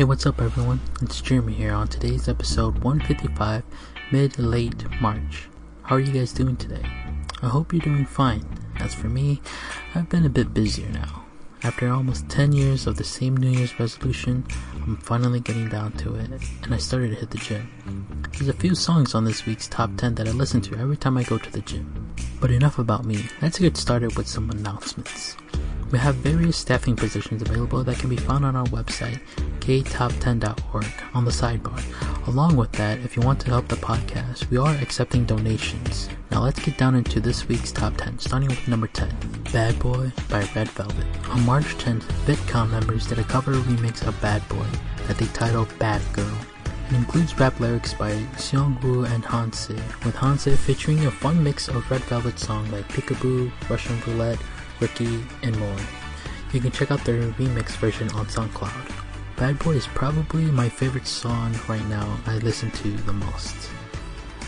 Hey, what's up, everyone? It's Jeremy here on today's episode 155, mid late March. How are you guys doing today? I hope you're doing fine. As for me, I've been a bit busier now. After almost 10 years of the same New Year's resolution, I'm finally getting down to it, and I started to hit the gym. There's a few songs on this week's top 10 that I listen to every time I go to the gym. But enough about me, let's get started with some announcements. We have various staffing positions available that can be found on our website, ktop10.org, on the sidebar. Along with that, if you want to help the podcast, we are accepting donations. Now let's get down into this week's top 10, starting with number 10, Bad Boy by Red Velvet. On March 10th, VICTON members did a cover remix of Bad Boy that they titled Bad Girl. It includes rap lyrics by Seongwoo and Hanse, with Hanse featuring a fun mix of Red Velvet songs like Peekaboo, Russian Roulette, Rookie, and more. You can check out their remix version on SoundCloud. Bad Boy is probably my favorite song right now I listen to the most.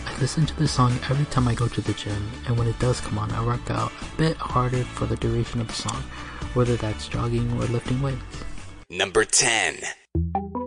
I listen to this song every time I go to the gym, and when it does come on, I work out a bit harder for the duration of the song, whether that's jogging or lifting weights. Number 10. 후다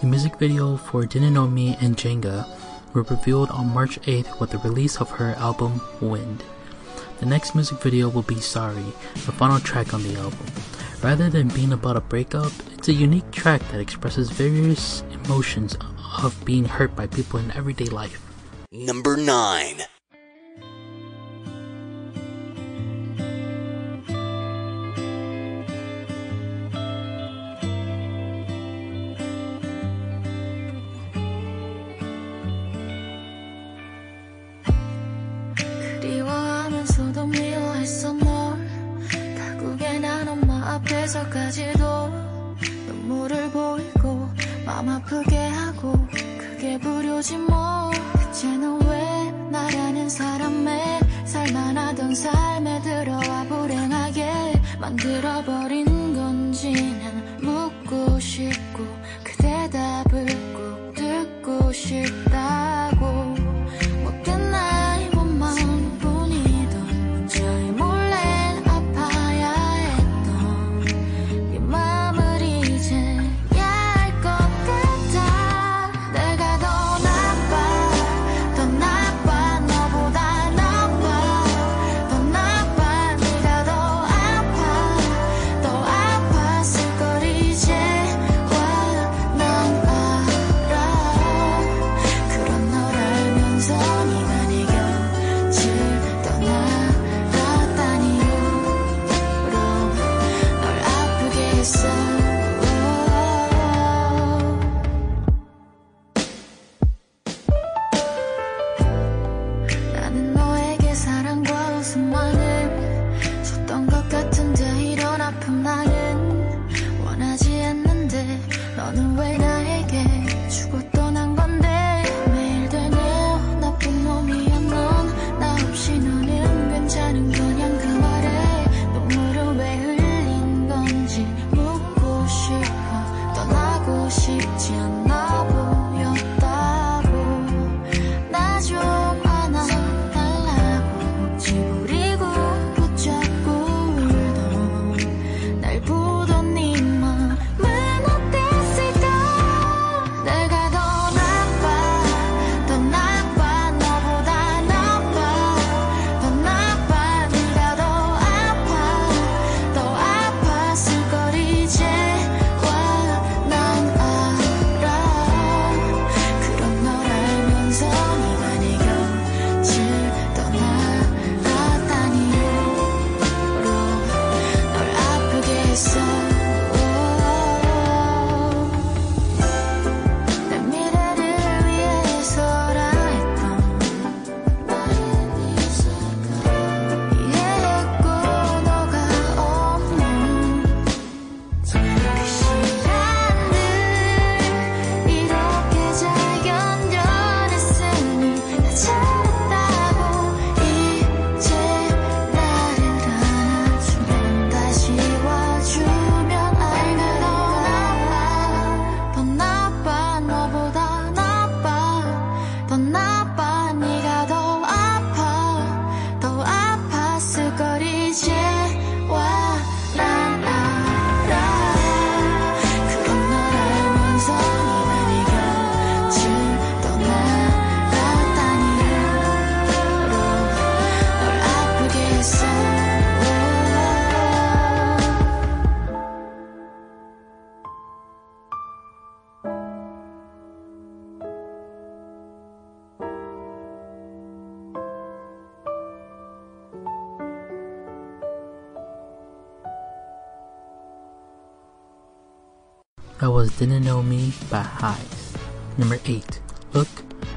The music video for Didn't Know Me and Jenga were revealed on March 8th with the release of her album Wind. The next music video will be Sorry, the final track on the album. Rather than being about a breakup, it's a unique track that expresses various emotions of being hurt by people in everyday life. Number 9 아프게 하고 그게 부려지 뭐. 이제는 왜 나라는 사람의 살만하던 삶에 들어와 불행하게 만들어버린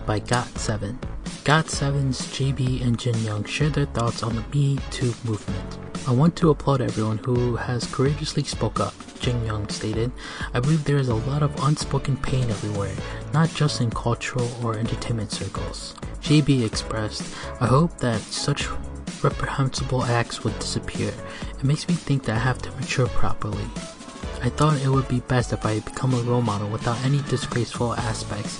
by GOT7. GOT7's JB and Jin Young share their thoughts on the Me Too movement. I want to applaud everyone who has courageously spoke up, Jin Young stated. I believe there is a lot of unspoken pain everywhere, not just in cultural or entertainment circles. JB expressed, I hope that such reprehensible acts would disappear. It makes me think that I have to mature properly. I thought it would be best if I become a role model without any disgraceful aspects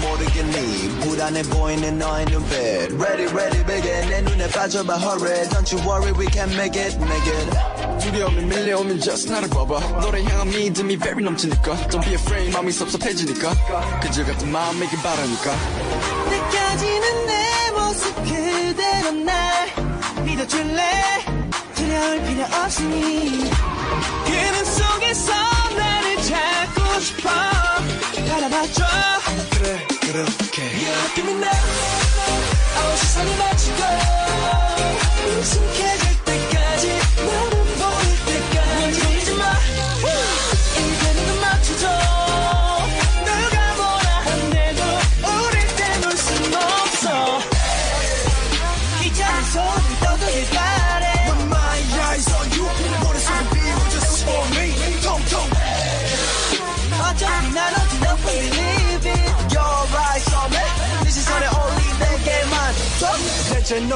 모르겠니? 불안해 보이는 너의 눈빛. Ready, ready, begging 내 눈에 빠져봐. Hurry. Don't you worry, we can make it, make it. 두려움이 밀려오면 just 나를 봐봐. 너를 향한 믿음이 very 넘치니까. Don't be afraid 마음이 섭섭해지니까. 그저 같은 마음이길 바라니까. 느껴지는 내 모습 그대로 날 믿어줄래? 두려울 필요 없으니 그는 속에서 나를 찾고 싶어. 바라봐줘. 그래 그렇게. You give me now 아무 시선이 맞추고. 익숙해질 때까지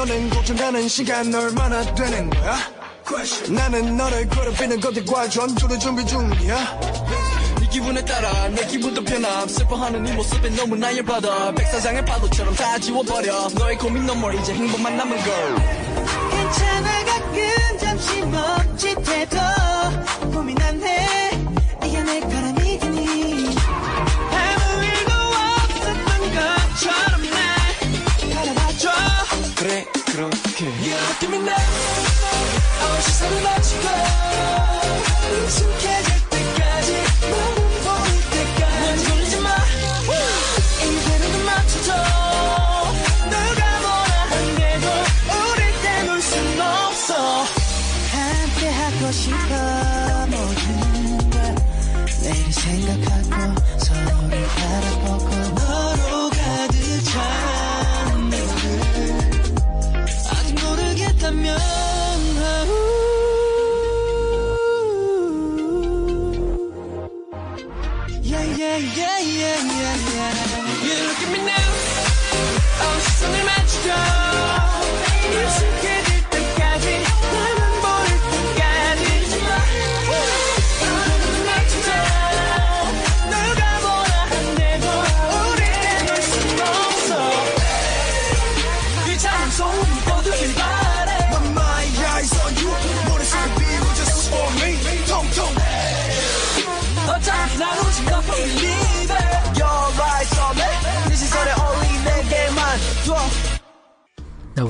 너는 고쳐가는 시간 얼마나 되는 거야? 나는 너를 괴롭히는 것들과 전투를 준비 중이야. 네 기분에 따라 내 기분도 변함. 슬퍼하는 네 모습에 너무 나열 받아. 백사장의 파도처럼 다 지워버려. 너의 고민 more. 이제 행복만 남은 걸. 괜찮아 가끔 잠시 멈칫해도 고민 안해 이렇게 You look at me now Oh she's so magical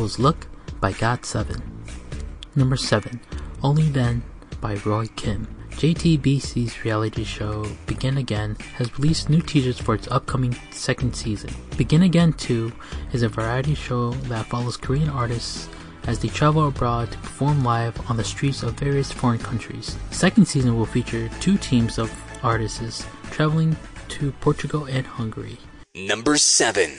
Look by GOT7. Number 7, Only Then by Roy Kim. JTBC's reality show Begin Again has released new teasers for its upcoming second season. Begin Again 2 is a variety show that follows Korean artists as they travel abroad to perform live on the streets of various foreign countries. Second season will feature two teams of artists traveling to Portugal and Hungary. Number 7.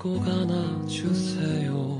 안고 가나 주세요.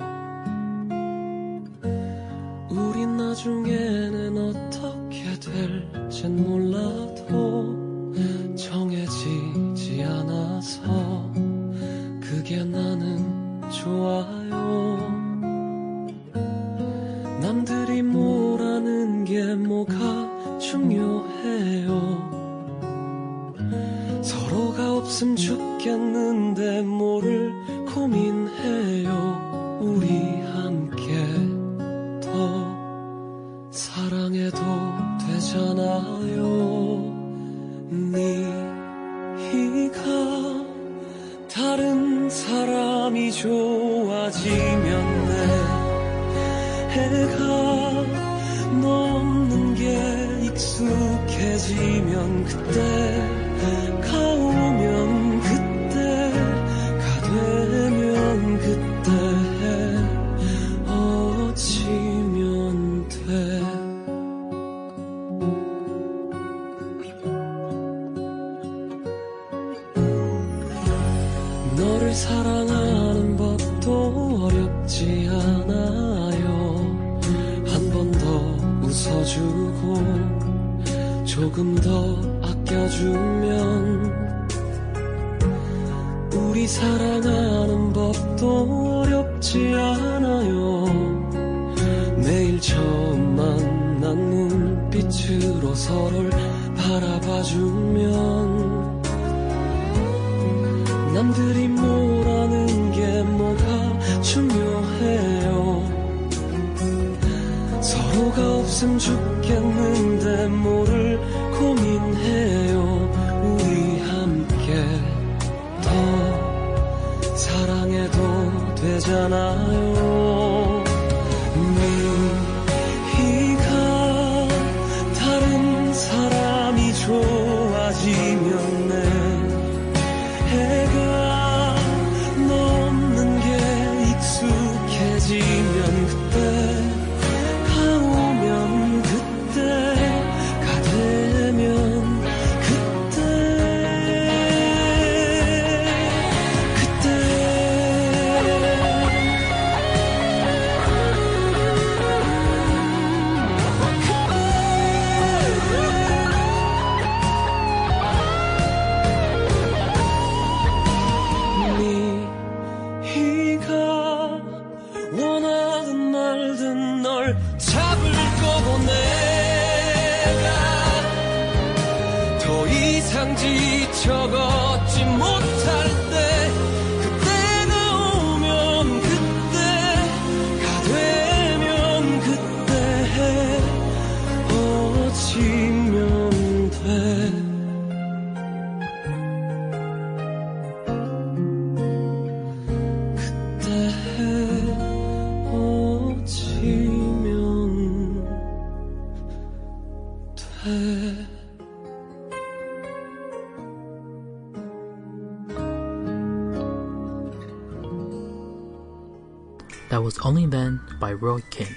King.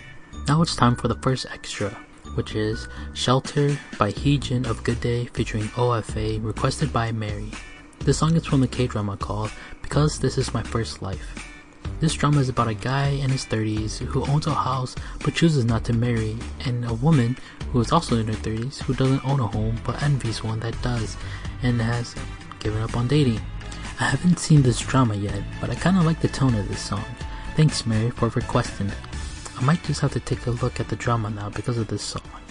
Now it's time for the first extra, which is Shelter by Heejin of Good Day featuring OFA, requested by Mary. This song is from the K drama called Because This Is My First Life. This drama is about a guy in his 30s who owns a house but chooses not to marry, and a woman who is also in her 30s who doesn't own a home but envies one that does and has given up on dating. I haven't seen this drama yet, but I kinda like the tone of this song. Thanks, Mary, for requesting it. I might just have to take a look at the drama now because of this song.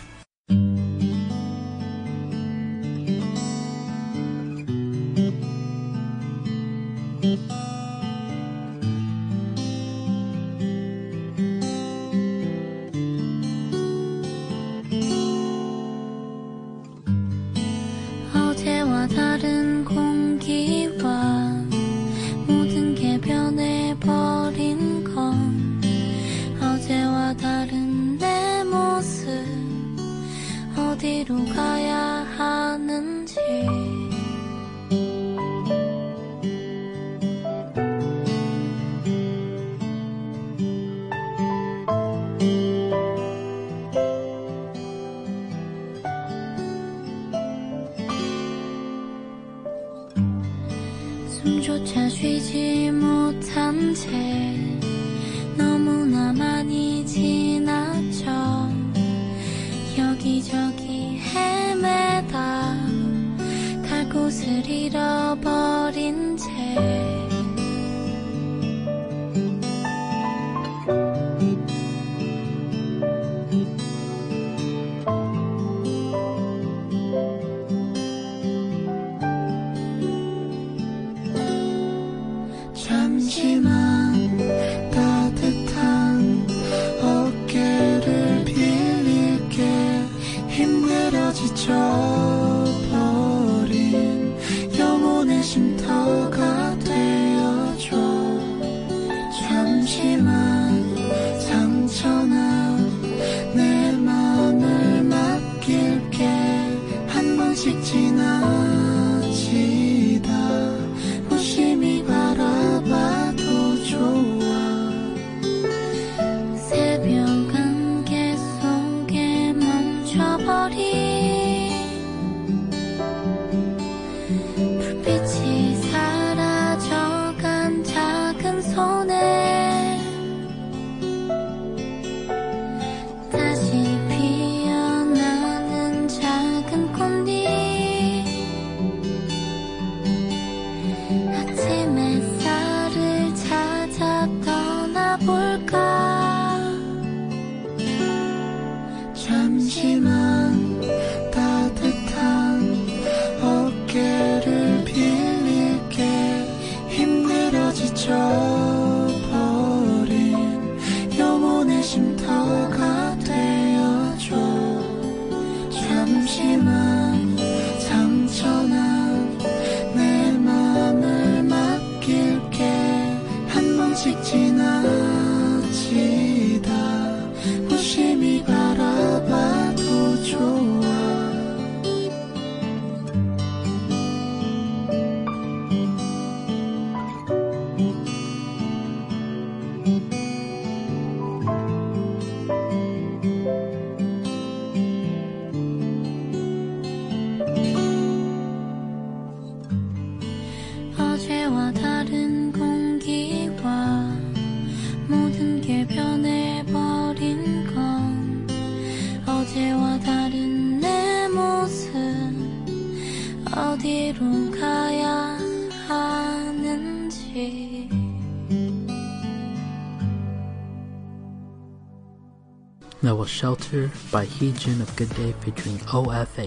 By Heejin of Good Day featuring OFA.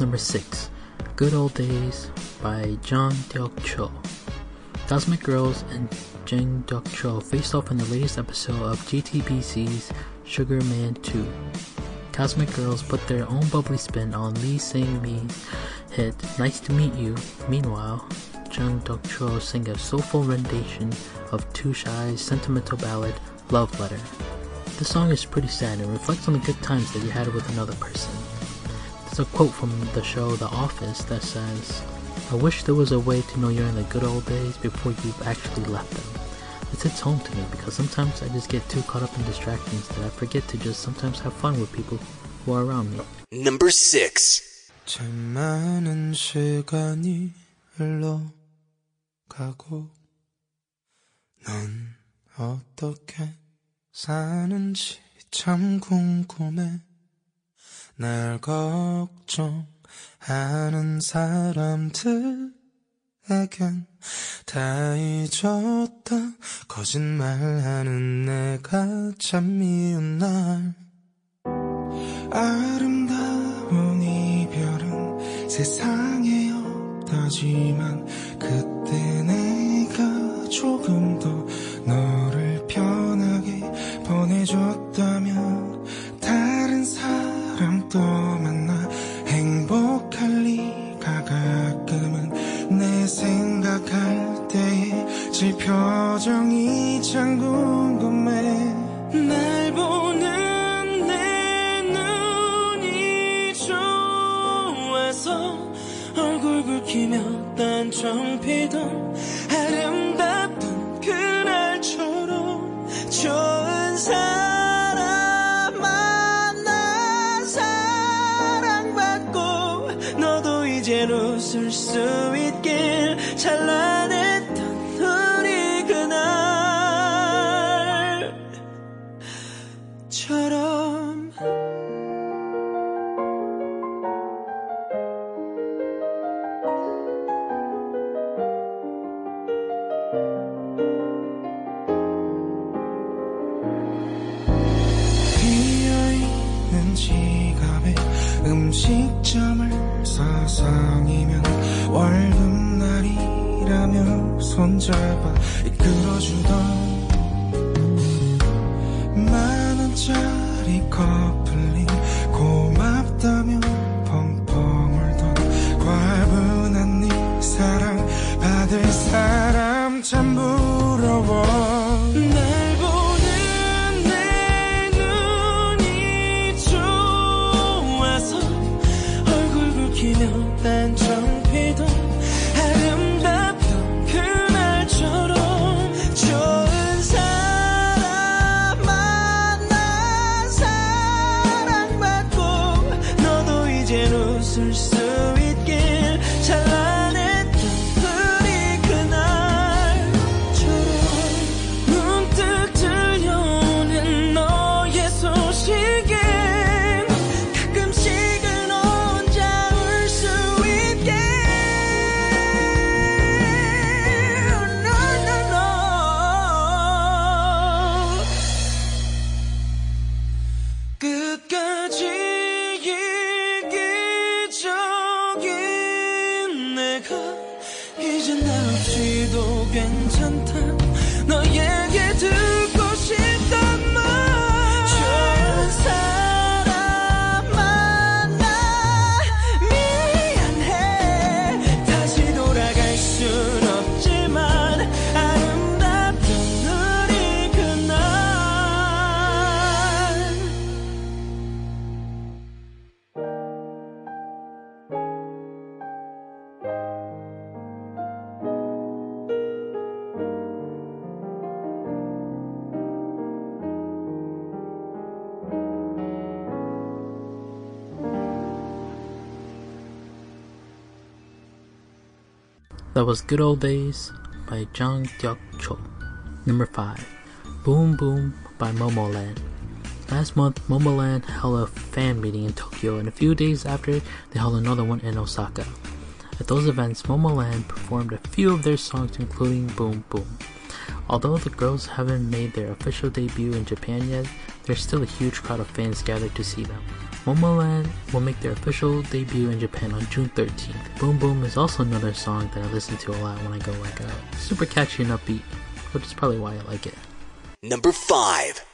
Number 6. Good Old Days by John Deok Cho. Cosmic Girls and Jang Deok Cho faced off in the latest episode of JTBC's Sugar Man 2. Cosmic Girls put their own bubbly spin on Lee Sang Mi's hit Nice to Meet You. Meanwhile, Jung Deok Cho sang a soulful rendition of Too Shy's sentimental ballad Love Letter. The song is pretty sad and reflects on the good times that you had with another person. There's a quote from the show The Office that says, I wish there was a way to know you're in the good old days before you've actually left them. It hits home to me because sometimes I just get too caught up in distractions that I forget to just sometimes have fun with people who are around me. Number 6. 참 많은 시간이 흘러가고 넌 어떻게 사는지 참 궁금해. 날 걱정하는 사람들에겐 다 잊었다. 거짓말하는 내가 참 미운 날. 아름다운 이별은 세상에 없다지만 그때 내가 조금 That was Good Old Days by Jung Dyuk Cho. Number 5. Boom Boom by Momoland. Last month, Momoland held a fan meeting in Tokyo, and a few days after, they held another one in Osaka. At those events, Momoland performed a few of their songs, including Boom Boom. Although the girls haven't made their official debut in Japan yet, there's still a huge crowd of fans gathered to see them. Momoland will make their official debut in Japan on June 13th. Boom Boom is also another song that I listen to a lot when I go like out. Super catchy and upbeat, which is probably why I like it. Number 5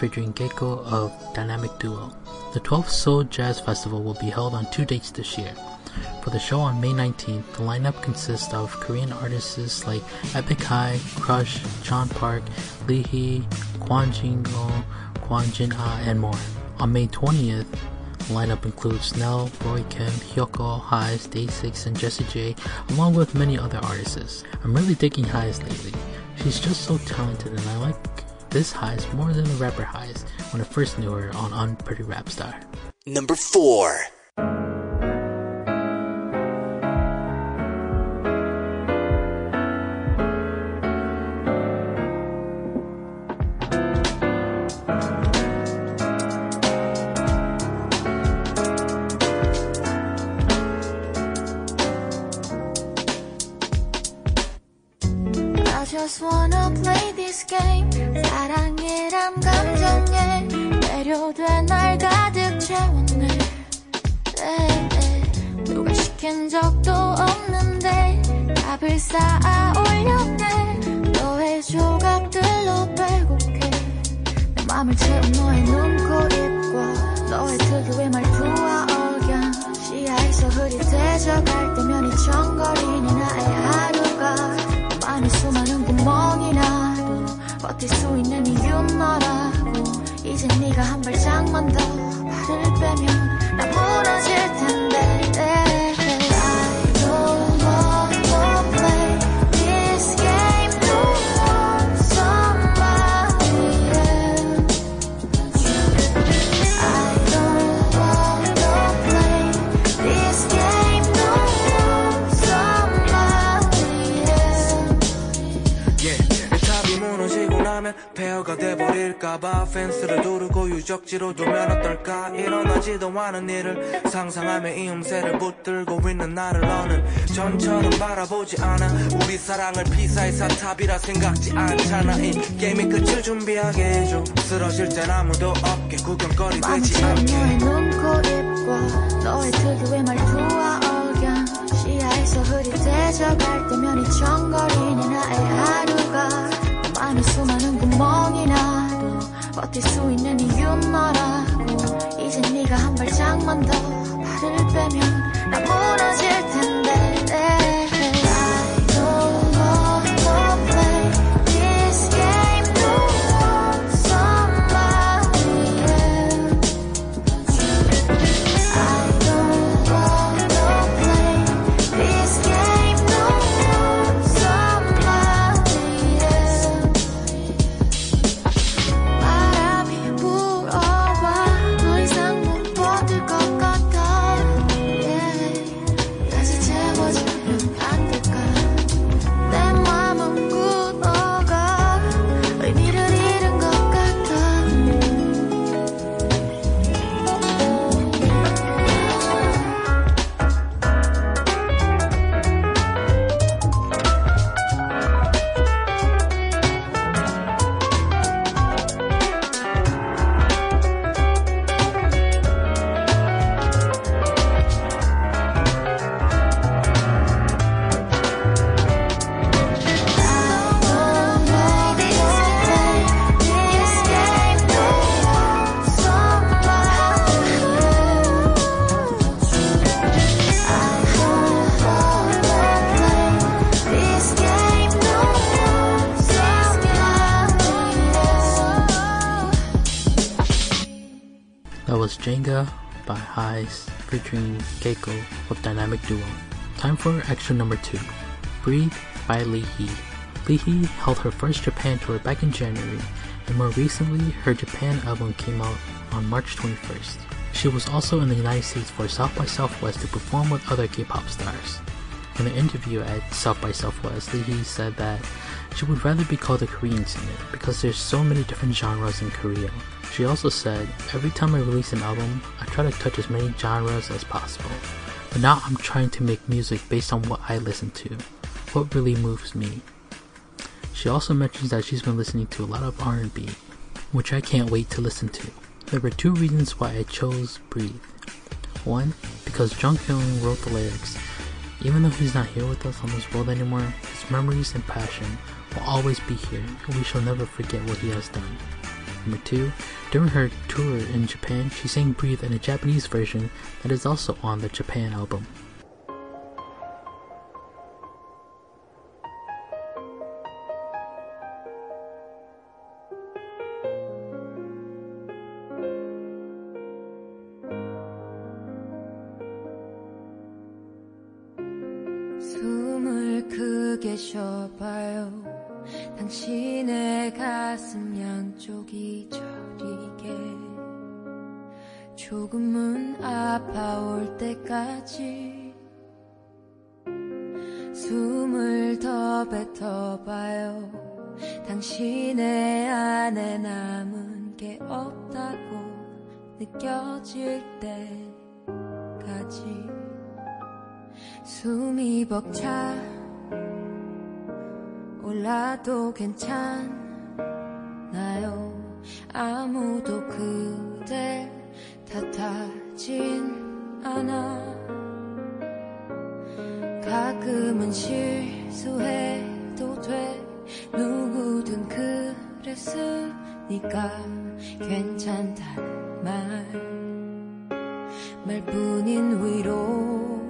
featuring Gaeko of Dynamic Duo. The 12th Seoul Jazz Festival will be held on two dates this year. For the show on May 19th, the lineup consists of Korean artists like Epic High, Crush, John Park, Lee Hi, Kwon Jin Kwon Jin Ah, and more. On May 20th, the lineup includes Snell, Roy Kim, Hyukoh, Heize, Day6, and Jessie J, along with many other artists. I'm really digging Heize lately. She's just so talented and I like this high is more than the rapper Heize when I first knew her on Unpretty Rap Star. Number 4 쌓아 올렸네. 너의 조각들로 빼곡해. 내 맘을 채운 너의 눈, 코, 입과 너의 특유의 말투와 억양. 시야에서 흐릿해져갈 때면 이청거리는 나의 하루가 너만의 수많은 구멍이라도 버틸 수 있는 이유 너라고. 이제 네가 한 발짝만 더 발을 빼면 돼버릴까봐. 펜스를 두르고 유적지로 두면 어떨까? 일어나지도 않은 일을 상상하며 이 음새를 붙들고 있는 나를 너는 전처럼 바라보지 않아. 우리 사랑을 피사의 사탑이라 생각지 않잖아. 이 게임의 끝을 준비하게 해줘. 쓰러질 땐 아무도 없게 구경거리 되지 않게. 너의 눈, 코, 입과 너의 특유의 말투와 억양. 시야에서 흐릿해져 갈 때면 이 청거리는 나의 하 버틸 수 있는 이유 너라고? 이제 네가 한 발짝만 더 발을 빼면 나 무너질 텐데 featuring Gaeko with Dynamic Duo. Time for extra number 2 Breathe by Lee Hi. Lee Hi held her first Japan tour back in January, and more recently, her Japan album came out on March 21st. She was also in the United States for South by Southwest to perform with other K pop stars. In an interview at South by Southwest, Lee Hi said that she would rather be called a Korean singer because there's so many different genres in Korea. She also said, Every time I release an album, try to touch as many genres as possible. But now I'm trying to make music based on what I listen to, what really moves me. She also mentions that she's been listening to a lot of R&B, which I can't wait to listen to. There were two reasons why I chose Breathe. One, because Jonghyun wrote the lyrics. Even though he's not here with us on this world anymore, his memories and passion will always be here, and we shall never forget what he has done. Number two, during her tour in Japan, she sang Breathe in a Japanese version that is also on the Japan album. 느껴질 때까지 숨이 벅차 몰라도 괜찮아요. 아무도 그댈 탓하진 않아. 가끔은 실수해도 돼. 누구든 그랬으니까 괜찮단 말 말뿐인 위로지만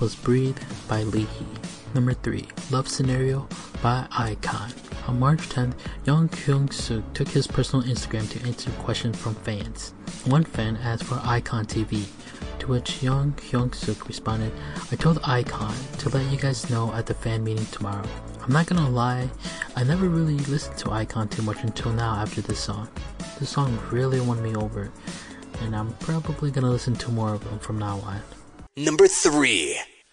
Was Breathe by Lee Hi. Number 3, Love Scenario by iKON. On March 10th, Yang Hyun Suk took his personal Instagram to answer questions from fans. One fan asked for iKON TV, to which Yang Hyun Suk responded, I told iKON to let you guys know at the fan meeting tomorrow. I'm not gonna lie, I never really listened to iKON too much until now after this song. This song really won me over, and I'm probably gonna listen to more of them from now on. Number 3.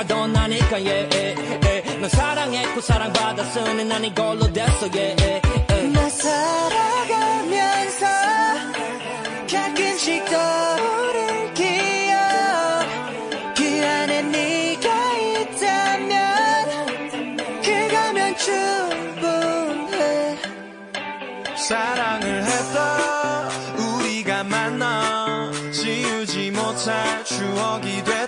멈춰가던 나니까 yeah, yeah, yeah. 넌 사랑했고 사랑받았으니 난 이걸로 됐어 yeah, yeah, yeah. 나 살아가면서 가끔씩 떠오를 기억 그 안에 네가 있다면 그거면 충분해 사랑을 했다 우리가 만나 지우지 못할 추억이 됐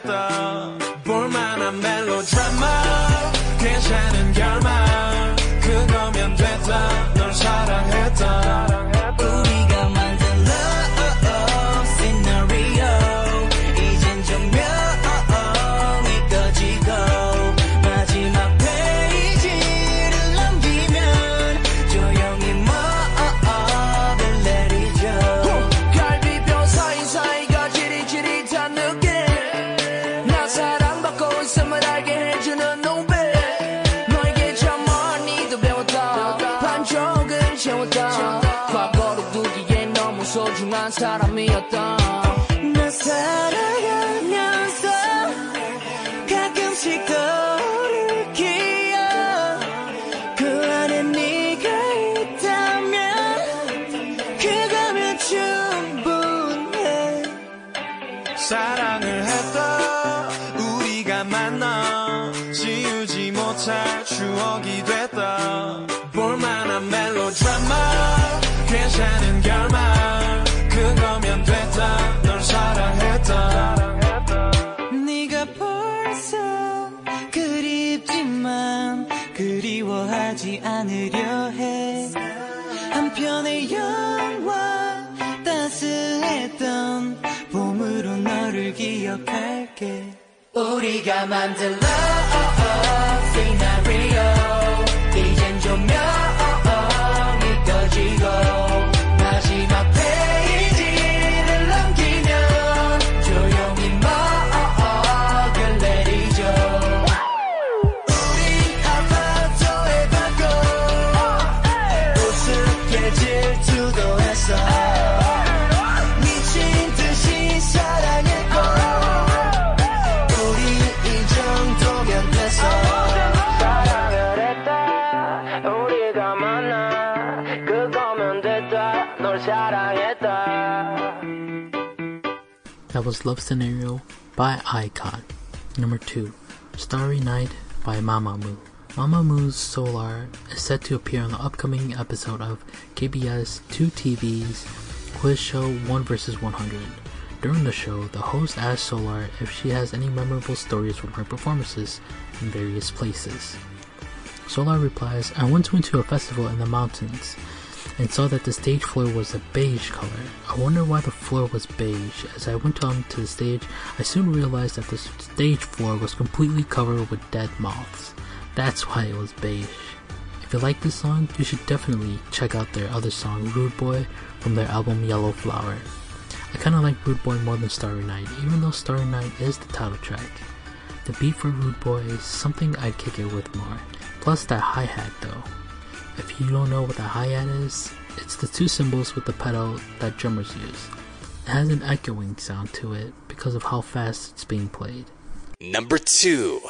out me. 기억할게. 우리가 만든 love scenario. 이젠 조명이 꺼지고 That was Love Scenario by iKON. Number 2, Starry Night by Mamamoo. Mamamoo's Solar is set to appear on the upcoming episode of KBS 2TV's quiz show 1 vs 100. During the show, the host asks Solar if she has any memorable stories from her performances in various places. Solar replies, I once went to a festival in the mountains and saw that the stage floor was a beige color. I wonder why the floor was beige. As I went on to the stage, I soon realized that the stage floor was completely covered with dead moths. That's why it was beige. If you like this song, you should definitely check out their other song, Rude Boy, from their album Yellow Flower. I kinda like Rude Boy more than Starry Night, even though Starry Night is the title track. The beat for Rude Boy is something I'd kick it with more. Plus that hi-hat though. If you don't know what a hi-hat is, it's the two cymbals with the pedal that drummers use. It has an echoing sound to it because of how fast it's being played. Number 2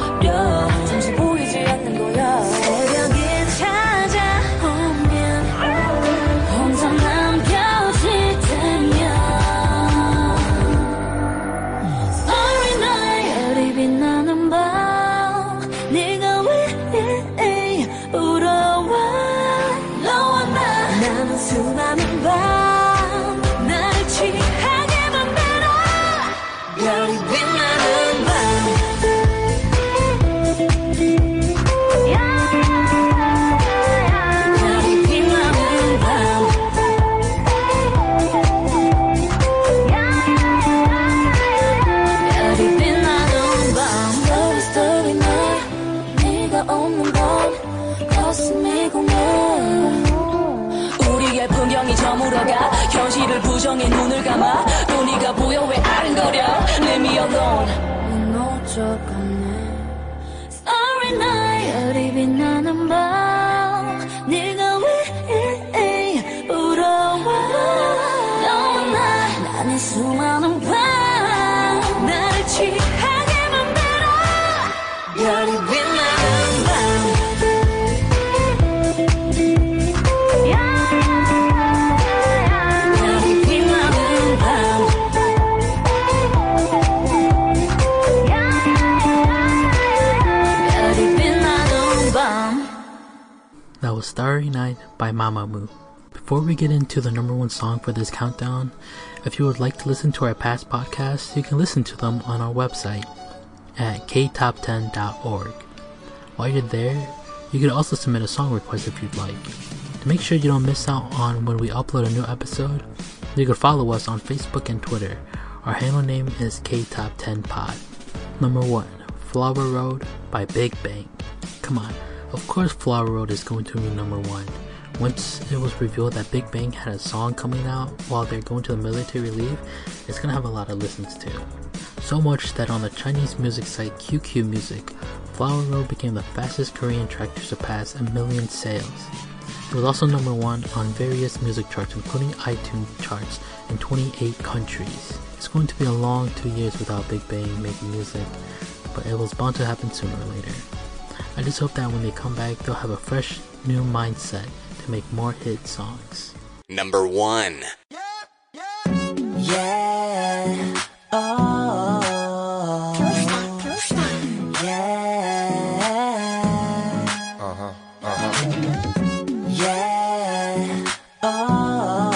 Yeah. Starry Night by Mamamoo. Before we get into the number one song for this countdown, if you would like to listen to our past podcasts, you can listen to them on our website at ktop10.org. While you're there, you can also submit a song request if you'd like. To make sure you don't miss out on when we upload a new episode, you can follow us on Facebook and Twitter. Our handle name is ktop10pod. Number 1, Flower Road by Big Bang. Come on, of course Flower Road is going to be number 1. Once it was revealed that Big Bang had a song coming out while they're going to the military leave, it's gonna have a lot of listens too. So much that on the Chinese music site QQ Music, Flower Road became the fastest Korean track to surpass a million sales. It was also number one on various music charts, including iTunes charts in 28 countries. It's going to be a long two years without Big Bang making music, but it was bound to happen sooner or later. I just hope that when they come back, they'll have a fresh, new mindset to make more hit songs. Number one. Yeah. Oh. Yeah. Uh-huh. Uh-huh. Yeah. Oh.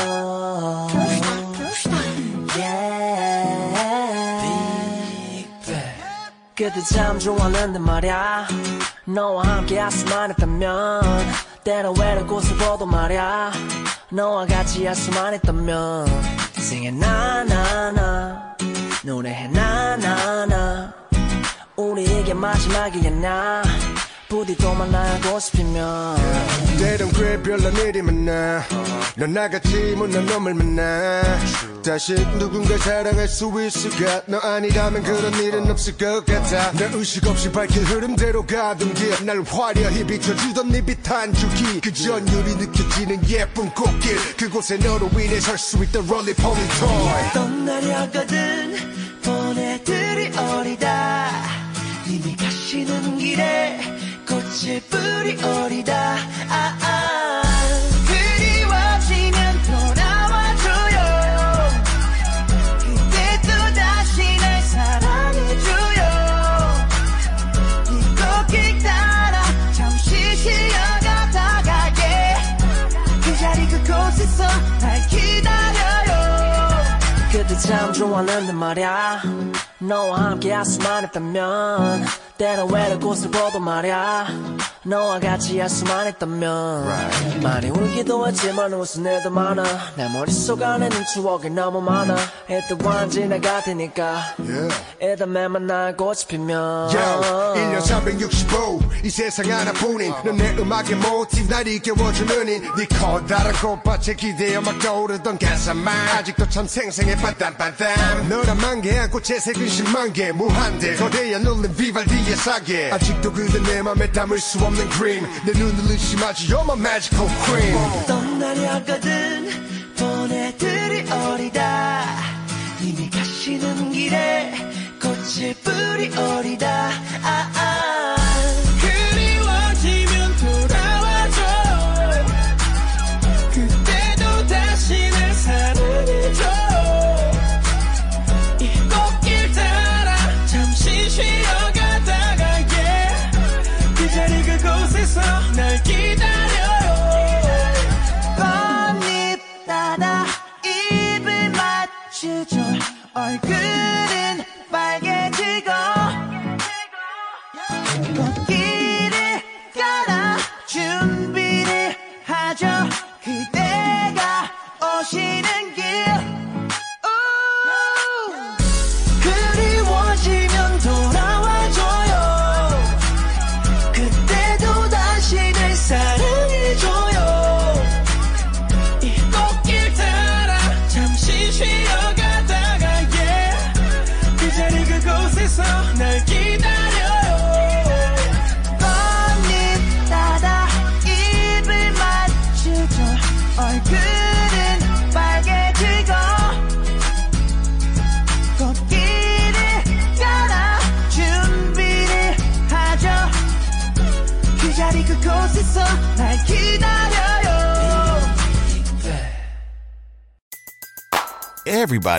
Yeah. 그때 참 좋았는데 말야 너와 함께 할수만 했다면 때론 외로운 곳을 보도 말야. 너와 같이 할수만 했다면 Sing it 나나나 노래해 나나나. 우리 이게 마지막이겠나 부디 또 만나고 싶으면. 때론 꽤 별난 일이 많아. 넌 나같이 못난 놈을 만나. 다시 누군가 사랑할 수 있을까? 너 아니라면 그런 일은 없을 것 같아. 나 의식 없이 밝힌 흐름대로 가던 길. 날 화려히 비춰주던 네 빛한 줄기. 그 전율이 느껴지는 예쁜 꽃길. 그곳에 너로 인해 설 수 있던 롤리 폴리 토이 떠나려거든 보내들이 어리다. 이미 가시는 길에 꽃을 뿌리 어리다. 아, 아. 그리워지면 돌아와줘요. 그때 또 다시 날 사랑해줘요. 이 꽃길 따라 잠시 실려가 다 가게 그 자리 그곳에서 날 기다려요. 그때 참 좋았는데 말야. 너와 함께 할수만 했다면 때론 외로운 곳을 보도 말야 너와 같이 할 수만 있다면 많이 울기도 했지만 웃은 애도 많아. 내 머릿속 안에는 추억이 너무 많아. 애도안 지나가 테니까 날 꽃이 피면 Yo, 1년 365, 이 세상 하나뿐인 넌 내 음악의 모티브. 날 이겨워주는 인네 커다란 꽃밭에 기대어 막 떠오르던 가사만. 아직도 참 생생해 빠땀빠땀 너란 만개 안고 채색은 10만 개 무한대 거대한 울림 비발디의 사계. 아직도 그대 내 맘에 담을 수 없는 그림 내 눈을 의심하지 You're my magical queen. 떠나려거든 보내드릴 어리다. 이미 가시는 길에 꽃을 뿌리 어리다. 아, 아.